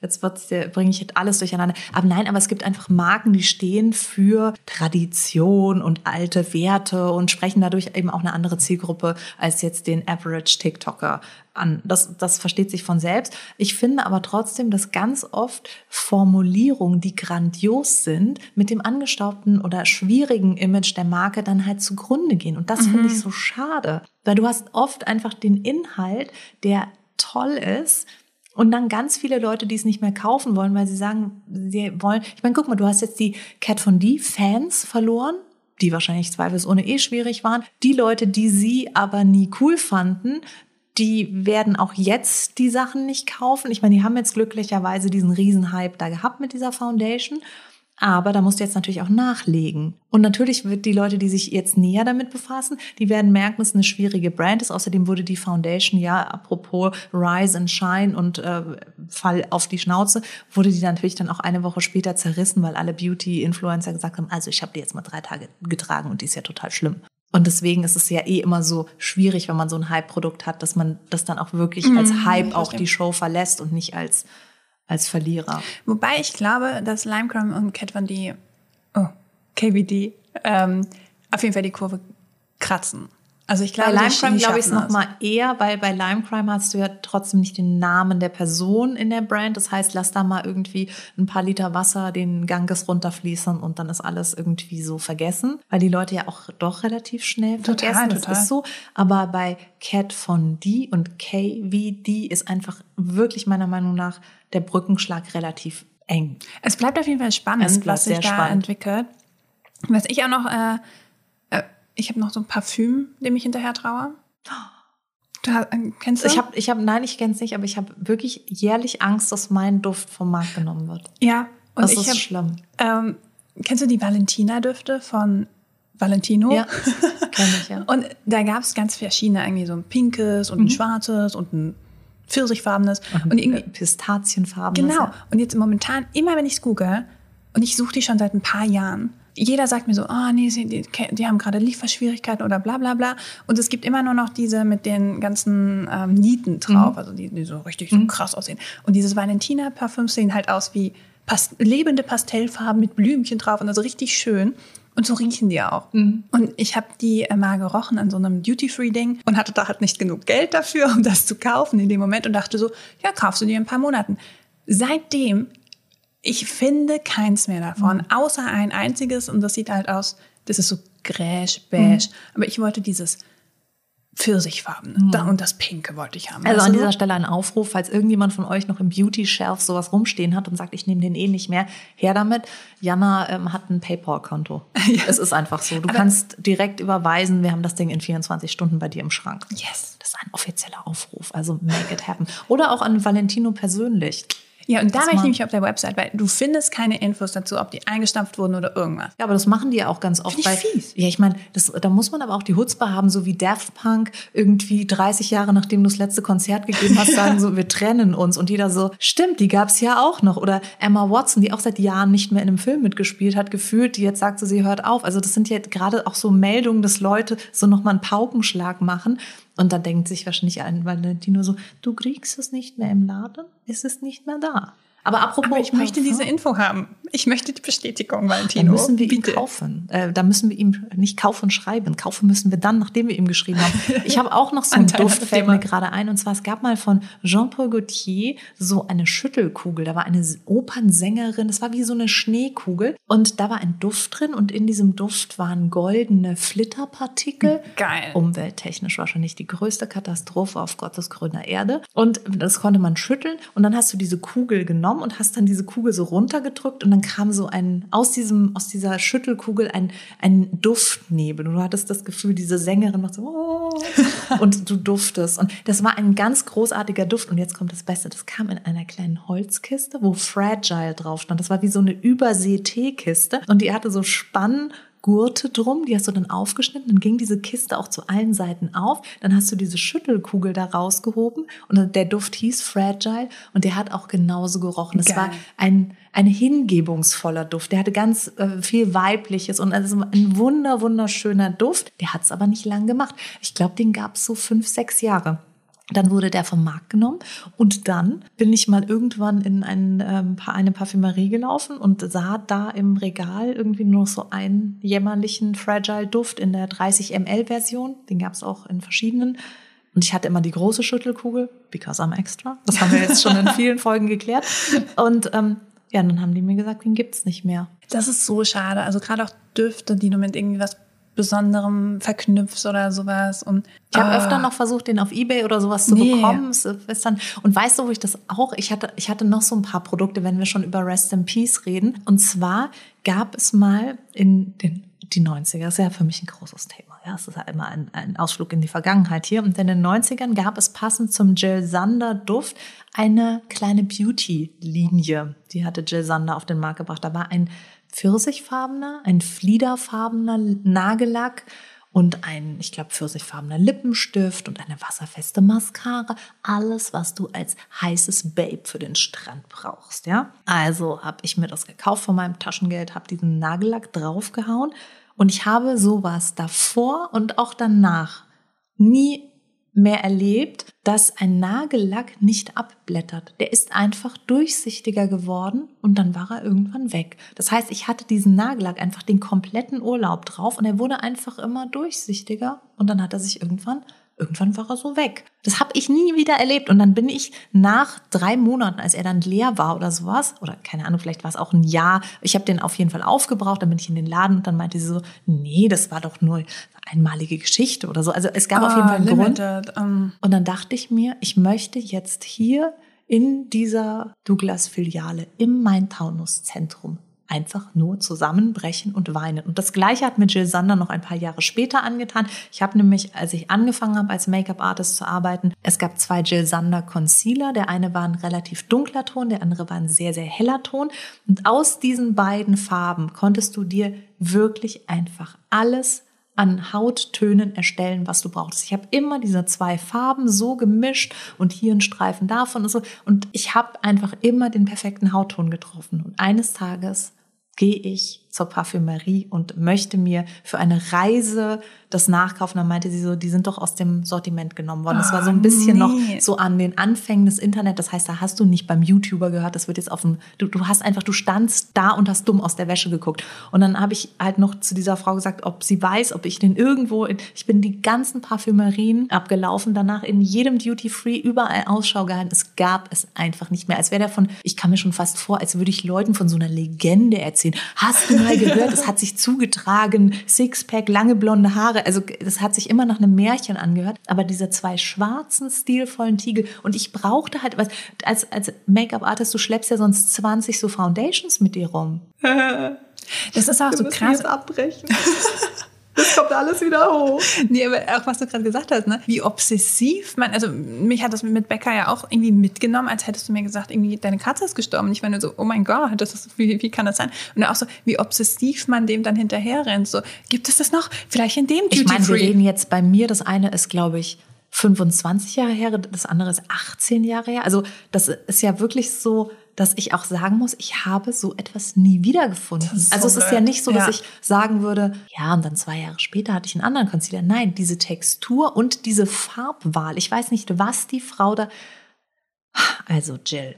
jetzt bringe ich jetzt alles durcheinander. Aber nein, aber es gibt einfach Marken, die stehen für Tradition und alte Werte und sprechen dadurch eben auch eine andere Zielgruppe als jetzt den Average TikToker an. Das, das versteht sich von selbst. Ich finde aber trotzdem, dass ganz oft Formulierungen, die grandios sind, mit dem angestaubten oder schwierigen Image der Marke dann halt zugrunde gehen. Und das finde ich so schade. Weil du hast oft einfach den Inhalt, der toll ist, und dann ganz viele Leute, die es nicht mehr kaufen wollen, weil sie sagen, sie wollen. Ich meine, guck mal, du hast jetzt die Cat von D Fans verloren, die wahrscheinlich zweifelsohne eh schwierig waren. Die Leute, die sie aber nie cool fanden, die werden auch jetzt die Sachen nicht kaufen. Ich meine, die haben jetzt glücklicherweise diesen Riesenhype da gehabt mit dieser Foundation. Aber da musst du jetzt natürlich auch nachlegen. Und natürlich wird die Leute, die sich jetzt näher damit befassen, die werden merken, dass es eine schwierige Brand ist. Außerdem wurde die Foundation ja, apropos Rise and Shine und äh, Fall auf die Schnauze, wurde die natürlich dann auch eine Woche später zerrissen, weil alle Beauty-Influencer gesagt haben, also ich habe die jetzt mal drei Tage getragen und die ist ja total schlimm. Und deswegen ist es ja eh immer so schwierig, wenn man so ein Hype-Produkt hat, dass man das dann auch wirklich als Mhm, Hype auch die Show verlässt und nicht als, als Verlierer. Wobei ich glaube, dass Lime Crime und Kat Von D, oh, KVD, ähm, auf jeden Fall die Kurve kratzen. Also ich glaube, Bei Lime Crime glaube ich es schaffen noch mal eher, weil bei Lime Crime hast du ja trotzdem nicht den Namen der Person in der Brand. Das heißt, lass da mal irgendwie ein paar Liter Wasser den Ganges runterfließen und dann ist alles irgendwie so vergessen, weil die Leute ja auch doch relativ schnell Total, vergessen. Das total. ist so. Aber bei Cat von D und KVD ist einfach wirklich meiner Meinung nach der Brückenschlag relativ eng. Es bleibt auf jeden Fall spannend, was sich sehr da spannend. entwickelt. Was ich auch noch, äh, ich habe noch so ein Parfüm, dem ich hinterher traue. Hast- äh, kennst du? Ich habe, ich habe, nein, ich kenne es nicht, aber ich habe wirklich jährlich Angst, dass mein Duft vom Markt genommen wird. ja, und Das ich ist habe, schlimm. ähm, kennst du die Valentina-Düfte von Valentino? Ja, kenne ich ja. Und da gab es ganz verschiedene, irgendwie so ein pinkes Mhm. und ein schwarzes und ein pfirsichfarbenes. Und irgendwie, Pistazienfarben. Genau. Und jetzt momentan, immer wenn ich es google, und ich suche die schon seit ein paar Jahren, jeder sagt mir so, ah nee, sie, die, die haben gerade Lieferschwierigkeiten oder bla bla bla. Und es gibt immer nur noch diese mit den ganzen ähm, Nieten drauf, also die, die so richtig so krass aussehen. Und dieses Valentina-Parfüms sehen halt aus wie Pas lebende Pastellfarben mit Blümchen drauf und also richtig schön. Und so riechen die auch. Und ich habe die mal gerochen an so einem Duty-Free-Ding und hatte da halt nicht genug Geld dafür, um das zu kaufen in dem Moment und dachte so, ja, kaufst du dir in ein paar Monaten. Seitdem, ich finde keins mehr davon, außer ein einziges und das sieht halt aus, das ist so gräsch, beige. Aber ich wollte dieses Pfirsichfarben da, und das Pinke wollte ich haben. Also Weißt an dieser Stelle ein Aufruf, falls irgendjemand von euch noch im Beauty-Shelf sowas rumstehen hat und sagt, ich nehme den eh nicht mehr, her damit. Jana ähm, hat ein PayPal-Konto. Es ist einfach so. Du kannst direkt überweisen, wir haben das Ding in 24 Stunden bei dir im Schrank. Yes. Das ist ein offizieller Aufruf, also make it happen. Oder auch an Valentino persönlich. Ja, und da war ich nämlich auf der Website, weil du findest keine Infos dazu, ob die eingestampft wurden oder irgendwas. Ja, aber das machen die ja auch ganz oft. Find ich bei, fies. Ja, ich meine, das- da muss man aber auch die Hutzpe haben, so wie Daft Punk irgendwie 30 Jahre nachdem du das letzte Konzert gegeben hast, sagen so, wir trennen uns. Und jeder so, stimmt, die gab's ja auch noch. Oder Emma Watson, die auch seit Jahren nicht mehr in einem Film mitgespielt hat, gefühlt, die jetzt sagt so, sie hört auf. Also das sind ja gerade auch so Meldungen, dass Leute so nochmal einen Paukenschlag machen. Und dann denkt sich wahrscheinlich ein Valentino so, du kriegst es nicht mehr im Laden, ist es nicht mehr da. Aber apropos Aber ich möchte diese Info haben. Ich möchte die Bestätigung, Valentino. müssen wir Bitte. ihn kaufen. Äh, da müssen wir ihm nicht kaufen schreiben. Kaufen müssen wir dann, nachdem wir ihm geschrieben haben. Ich habe auch noch so einen Duft, fällt mir gerade ein. Und zwar, es gab mal von Jean-Paul Gaultier so eine Schüttelkugel. Da war eine Opernsängerin. Das war wie so eine Schneekugel. Und da war ein Duft drin. Und in diesem Duft waren goldene Flitterpartikel. Geil. Umwelttechnisch wahrscheinlich die größte Katastrophe auf Gottes grüner Erde. Und das konnte man schütteln. Und dann hast du diese Kugel genommen und hast dann diese Kugel so runtergedrückt. Und dann kam so ein, aus diesem, aus dieser Schüttelkugel ein, ein Duftnebel. Und du hattest das Gefühl, diese Sängerin macht so, oh, und du duftest. Und das war ein ganz großartiger Duft. Und jetzt kommt das Beste. Das kam in einer kleinen Holzkiste, wo Fragile drauf stand. Das war wie so eine Übersee-Teekiste. Und die hatte so Spann Gurte drum, die hast du dann aufgeschnitten, dann ging diese Kiste auch zu allen Seiten auf, dann hast du diese Schüttelkugel da rausgehoben und der Duft hieß Fragile und der hat auch genauso gerochen. Es war ein, ein hingebungsvoller Duft, der hatte ganz äh, viel Weibliches und also ein wunder, wunderschöner Duft, der hat es aber nicht lang gemacht. Ich glaube, den gab es so fünf, sechs Jahre. Dann wurde der vom Markt genommen und dann bin ich mal irgendwann in ein, ähm, eine Parfümerie gelaufen und sah da im Regal irgendwie nur so einen jämmerlichen Fragile Duft in der 30 ml Version. Den gab es auch in verschiedenen. Und ich hatte immer die große Schüttelkugel, because I'm extra. Das haben wir jetzt schon in vielen Folgen geklärt. Und ähm, ja, dann haben die mir gesagt, den gibt's nicht mehr. Das ist so schade. Also gerade auch Düfte, die du mit irgendwie was Besonderem verknüpfst oder sowas. Und Ich habe Ah. öfter noch versucht, den auf Ebay oder sowas zu Nee. bekommen. Es ist dann, und weißt du, wo ich das auch, ich hatte, ich hatte noch so ein paar Produkte, wenn wir schon über Rest in Peace reden. Und zwar gab es mal in den, die 90er, ist ja für mich ein großes Thema. ja, es ist ja immer ein, ein Ausflug in die Vergangenheit hier. Und in den 90ern gab es passend zum Jill Sander Duft eine kleine Beauty-Linie. Die hatte Jill Sander auf den Markt gebracht. Da war ein pfirsichfarbener, ein fliederfarbener Nagellack und ein, ich glaube, pfirsichfarbener Lippenstift und eine wasserfeste Mascara. Alles, was du als heißes Babe für den Strand brauchst, ja. Also habe ich mir das gekauft von meinem Taschengeld, habe diesen Nagellack draufgehauen und ich habe sowas davor und auch danach nie mehr erlebt, dass ein Nagellack nicht abblättert. Der ist einfach durchsichtiger geworden und dann war er irgendwann weg. Das heißt, ich hatte diesen Nagellack einfach den kompletten Urlaub drauf und er wurde einfach immer durchsichtiger und dann hat er sich irgendwann irgendwann war er so weg. Das habe ich nie wieder erlebt. Und dann bin ich nach drei Monaten, als er dann leer war oder sowas, oder keine Ahnung, vielleicht war es auch ein Jahr, ich habe den auf jeden Fall aufgebraucht, dann bin ich in den Laden und dann meinte sie so, nee, das war doch nur eine einmalige Geschichte oder so. Also es gab ah, auf jeden Fall einen limited, Grund. Um. Und dann dachte ich mir, ich möchte jetzt hier in dieser Douglas-Filiale im Main-Taunus-Zentrum einfach nur zusammenbrechen und weinen. Und das Gleiche hat mir Jill Sander noch ein paar Jahre später angetan. Ich habe nämlich, als ich angefangen habe, als Make-up-Artist zu arbeiten, es gab zwei Jill Sander Concealer. Der eine war ein relativ dunkler Ton, der andere war ein sehr, sehr heller Ton. Und aus diesen beiden Farben konntest du dir wirklich einfach alles an Hauttönen erstellen, was du brauchst. Ich habe immer diese zwei Farben so gemischt und hier ein Streifen davon und so. Und ich habe einfach immer den perfekten Hautton getroffen. Und eines Tages gehe ich zur Parfümerie und möchte mir für eine Reise das nachkaufen. Dann meinte sie so, die sind doch aus dem Sortiment genommen worden. Das war so ein ah, bisschen nee. noch so an den Anfängen des Internet. Das heißt, da hast du nicht beim YouTuber gehört, das wird jetzt auf dem, du, du hast einfach, du standst da und hast dumm aus der Wäsche geguckt. Und dann habe ich halt noch zu dieser Frau gesagt, ob sie weiß, ob ich den irgendwo, in, ich bin die ganzen Parfümerien abgelaufen, danach in jedem Duty Free überall Ausschau gehalten. Es gab es einfach nicht mehr. Als wäre der von, ich kam mir schon fast vor, als würde ich Leuten von so einer Legende erzählen. Hast du mal gehört, es hat sich zugetragen, Sixpack, lange blonde Haare. Also das hat sich immer nach einem Märchen angehört. Aber diese zwei schwarzen, stilvollen Tiegel. Und ich brauchte halt was, als, als Make-up-Artist, du schleppst ja sonst 20 so Foundations mit dir rum. Das ist auch Wir so krass. Jetzt abbrechen. Das kommt alles wieder hoch. Nee, aber auch was du gerade gesagt hast, ne? wie obsessiv man, also mich hat das mit Becker ja auch irgendwie mitgenommen, als hättest du mir gesagt, irgendwie deine Katze ist gestorben. Ich war nur so, oh mein Gott, das ist, wie, wie kann das sein? Und auch so, wie obsessiv man dem dann hinterher rennt. So, gibt es das noch? Vielleicht in dem Duty Ich meine, wir reden jetzt bei mir, das eine ist, glaube ich, 25 Jahre her, das andere ist 18 Jahre her. Also das ist ja wirklich so, dass ich auch sagen muss, ich habe so etwas nie wiedergefunden. Also es ist ja nicht so, dass ja. ich sagen würde, ja, und dann zwei Jahre später hatte ich einen anderen Concealer. Nein, diese Textur und diese Farbwahl. Ich weiß nicht, was die Frau da. Also Jill,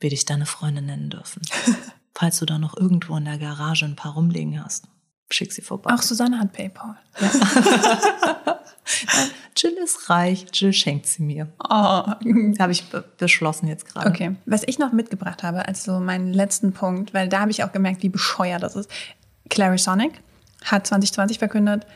will ich deine Freundin nennen dürfen. Falls du da noch irgendwo in der Garage ein paar rumliegen hast, schick sie vorbei. Auch Susanne hat PayPal. Ja. Jill ist reich, Jill schenkt sie mir. Oh. Habe ich beschlossen jetzt gerade. Okay. Was ich noch mitgebracht habe, als so meinen letzten Punkt, weil da habe ich auch gemerkt, wie bescheuert das ist. Clarisonic hat 2020 verkündet,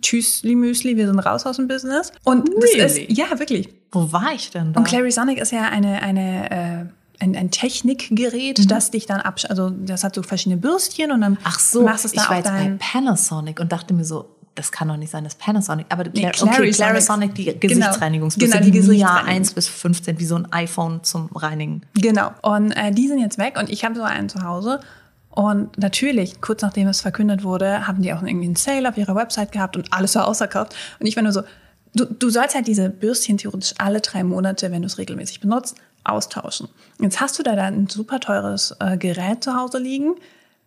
Tschüssli Müsli, wir sind raus aus dem Business. Und really? das ist, ja, wirklich. Wo war ich denn da? Und Clarisonic ist ja eine, eine äh, ein, ein Technikgerät, mhm. das dich dann absch... Also das hat so verschiedene Bürstchen und dann Ach so, machst du es da ich war jetzt bei Panasonic und dachte mir so, das kann doch nicht sein, das Panasonic. Aber nee, Clar okay, Clarisonic, die Gesichtsreinigungsbürste, genau, die, die Jahr 1 bis 15, wie so ein iPhone zum Reinigen. Genau. Und äh, die sind jetzt weg und ich habe so einen zu Hause. Und natürlich, kurz nachdem es verkündet wurde, haben die auch irgendwie einen Sale auf ihrer Website gehabt und alles war ausverkauft. Und ich war nur so, du, du sollst halt diese Bürstchen theoretisch alle drei Monate, wenn du es regelmäßig benutzt, austauschen. Jetzt hast du da ein super teures äh, Gerät zu Hause liegen,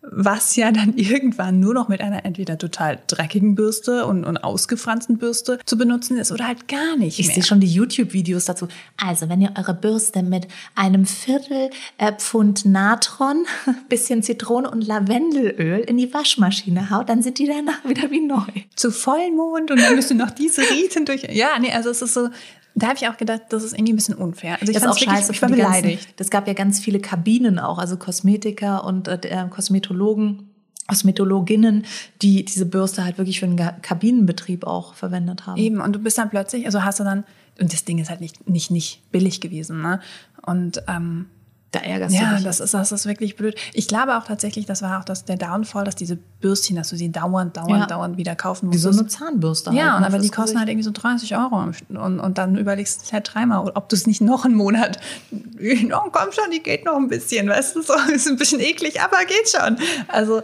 was ja dann irgendwann nur noch mit einer entweder total dreckigen Bürste und, und ausgefransten Bürste zu benutzen ist oder halt gar nicht ich sehe schon die YouTube-Videos dazu. Also, wenn ihr eure Bürste mit einem Viertel äh, Pfund Natron, bisschen Zitrone und Lavendelöl in die Waschmaschine haut, dann sind die danach wieder wie neu. Zu Vollmond und dann müsst ihr noch diese Riten durch. Ja, nee, also es ist so, da habe ich auch gedacht, das ist irgendwie ein bisschen unfair. Also ich das ist auch scheiße ich war beleidigt. Es gab ja ganz viele Kabinen auch, also Kosmetiker und äh, äh, Kosmetologen, Kosmetologinnen, die diese Bürste halt wirklich für den Kabinenbetrieb auch verwendet haben. Eben, und du bist dann plötzlich, also hast du dann, und das Ding ist halt nicht, nicht, nicht billig gewesen, ne? Und ähm, Da ärgerst du Ja, dich. das ist, das ist wirklich blöd. Ich glaube auch tatsächlich, das war auch das, der Downfall, dass diese Bürstchen, dass du sie dauernd, dauernd, Ja. dauernd wieder kaufen wie so eine Zahnbürste. ja, halt, und ne, aber die kosten halt Gesicht. irgendwie so 30 Euro und, und dann überlegst du es halt dreimal, ob du es nicht noch einen Monat, oh, komm schon, die geht noch ein bisschen, weißt du, so ist ein bisschen eklig, aber geht schon. Also,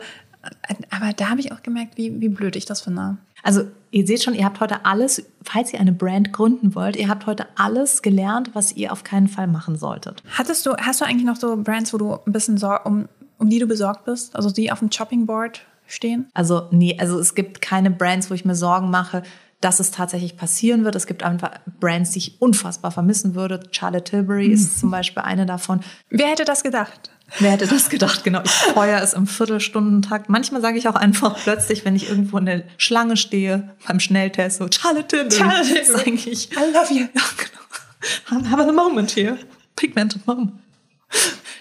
aber da habe ich auch gemerkt, wie, wie blöd ich das finde. Also ihr seht schon, ihr habt heute alles, falls ihr eine Brand gründen wollt, ihr habt heute alles gelernt, was ihr auf keinen Fall machen solltet. Hattest du, hast du eigentlich noch so Brands, wo du ein bisschen Sor um, um die du besorgt bist? Also die auf dem Shoppingboard stehen? Also nee, also es gibt keine Brands, wo ich mir Sorgen mache, dass es tatsächlich passieren wird. Es gibt einfach Brands, die ich unfassbar vermissen würde. Charlotte Tilbury ist zum Beispiel eine davon. Wer hätte das gedacht? Wer hätte das gedacht? Genau, ich feuer es im Viertelstundentakt. Manchmal sage ich auch einfach plötzlich, wenn ich irgendwo in der Schlange stehe, beim Schnelltest, so Charlotte. Charlotte ist eigentlich, I love you. ja, genau. Have a moment here. Pigmented moment.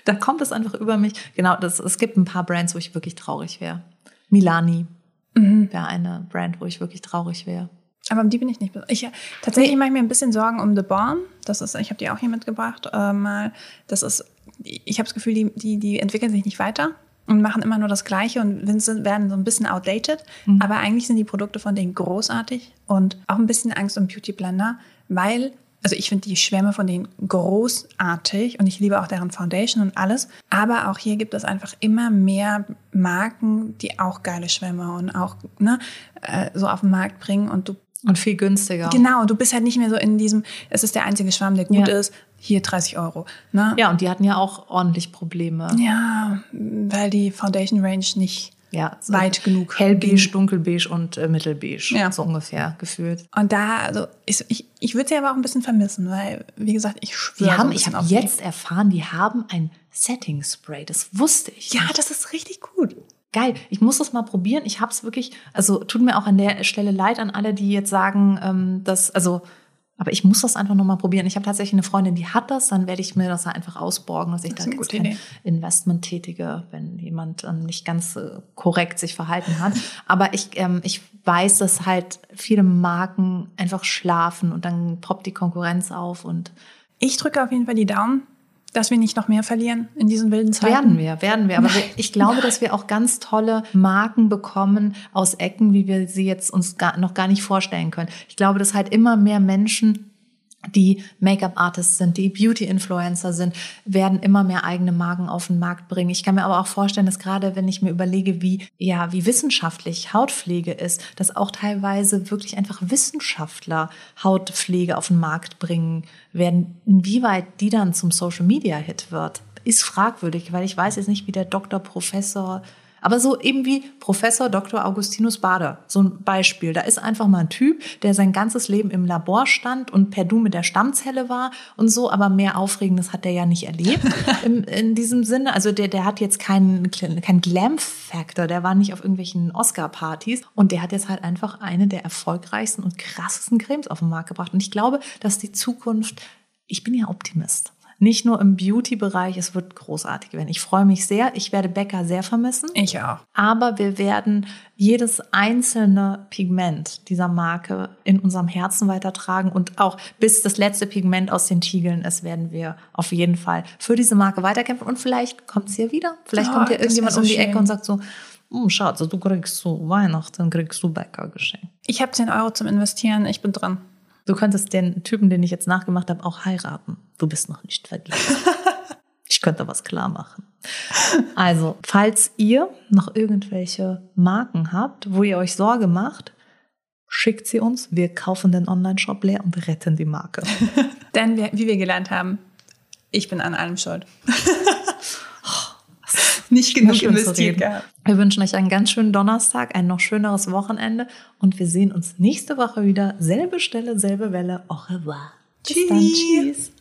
Da kommt es einfach über mich. Genau, das, es gibt ein paar Brands, wo ich wirklich traurig wäre. Milani wäre eine Brand, wo ich wirklich traurig wäre. Aber um die bin ich nicht. Ich, tatsächlich mache ich mir ein bisschen Sorgen um The Born. Das ist, ich habe die auch hier mitgebracht. Äh, mal, das ist, ich habe das Gefühl, die, die, die entwickeln sich nicht weiter und machen immer nur das Gleiche und werden so ein bisschen outdated. Aber eigentlich sind die Produkte von denen großartig und auch ein bisschen Angst um Beauty Blender, weil also ich finde die Schwämme von denen großartig und ich liebe auch deren Foundation und alles. Aber auch hier gibt es einfach immer mehr Marken, die auch geile Schwämme und auch ne, äh, so auf den Markt bringen und du Und viel günstiger. Genau, du bist halt nicht mehr so in diesem, es ist der einzige Schwamm, der gut Ja. ist, hier 30 Euro. Ne? Ja, und die hatten ja auch ordentlich Probleme. ja, weil die Foundation Range nicht Ja, so weit genug Hellbeige, ging. dunkelbeige und äh, mittelbeige, Ja. so ungefähr gefühlt. Und da, also ich, ich, ich würde sie aber auch ein bisschen vermissen, weil, wie gesagt, ich schwöre. So haben, ein ich habe auf die. jetzt erfahren, die haben ein Setting Spray. Das wusste ich. Ja, nicht. das ist richtig gut. Geil, ich muss das mal probieren. Ich habe es wirklich, also tut mir auch an der Stelle leid an alle, die jetzt sagen, ähm, dass, also, aber ich muss das einfach noch mal probieren. Ich habe tatsächlich eine Freundin, die hat das, dann werde ich mir das einfach ausborgen, dass ich Das da jetzt kein Idee. Investment tätige, wenn jemand ähm, nicht ganz äh, korrekt sich verhalten hat. Aber ich, ähm, ich weiß, dass halt viele Marken einfach schlafen und dann poppt die Konkurrenz auf und Ich drücke auf jeden Fall die Daumen, dass wir nicht noch mehr verlieren in diesen wilden Zeiten. Werden wir, werden wir. Aber wir, ich glaube, dass wir auch ganz tolle Marken bekommen aus Ecken, wie wir sie jetzt uns gar, noch gar nicht vorstellen können. Ich glaube, dass halt immer mehr Menschen die Make-up-Artists sind, die Beauty-Influencer sind, werden immer mehr eigene Marken auf den Markt bringen. Ich kann mir aber auch vorstellen, dass gerade wenn ich mir überlege, wie, ja, wie wissenschaftlich Hautpflege ist, dass auch teilweise wirklich einfach Wissenschaftler Hautpflege auf den Markt bringen werden. Inwieweit die dann zum Social-Media-Hit wird, ist fragwürdig, weil ich weiß jetzt nicht, wie der Doktor, Professor, aber so eben wie Professor Dr. Augustinus Bader, so ein Beispiel. Da ist einfach mal ein Typ, der sein ganzes Leben im Labor stand und per Du mit der Stammzelle war und so, aber mehr Aufregendes hat er ja nicht erlebt im, in diesem Sinne. Also der, der hat jetzt keinen kein Glam-Factor, der war nicht auf irgendwelchen Oscar-Partys und der hat jetzt halt einfach eine der erfolgreichsten und krassesten Cremes auf den Markt gebracht. Und ich glaube, dass die Zukunft, ich bin ja Optimist. Nicht nur im Beauty-Bereich, es wird großartig werden. Ich freue mich sehr. Ich werde Becker sehr vermissen. Ich auch. Aber wir werden jedes einzelne Pigment dieser Marke in unserem Herzen weitertragen und auch bis das letzte Pigment aus den Tiegeln ist, werden wir auf jeden Fall für diese Marke weiterkämpfen. Und vielleicht kommt sie ja wieder. Vielleicht Oh, kommt wär irgendjemand so um die schön. Ecke und sagt so, "Hm, Schatz, du kriegst so Weihnachten, kriegst du Becker geschenkt. Ich habe 10 Euro zum Investieren, ich bin dran. Du könntest den Typen, den ich jetzt nachgemacht habe, auch heiraten. Du bist noch nicht vergeben. ich könnte was klar machen. Also, falls ihr noch irgendwelche Marken habt, wo ihr euch Sorge macht, schickt sie uns. Wir kaufen den Online-Shop leer und retten die Marke. Denn wie wir gelernt haben, ich bin an allem schuld. Nicht genug investiert gehabt. Wir wünschen euch einen ganz schönen Donnerstag, ein noch schöneres Wochenende und wir sehen uns nächste Woche wieder. Selbe Stelle, selbe Welle. Au revoir. Tschüssi. Tschüss.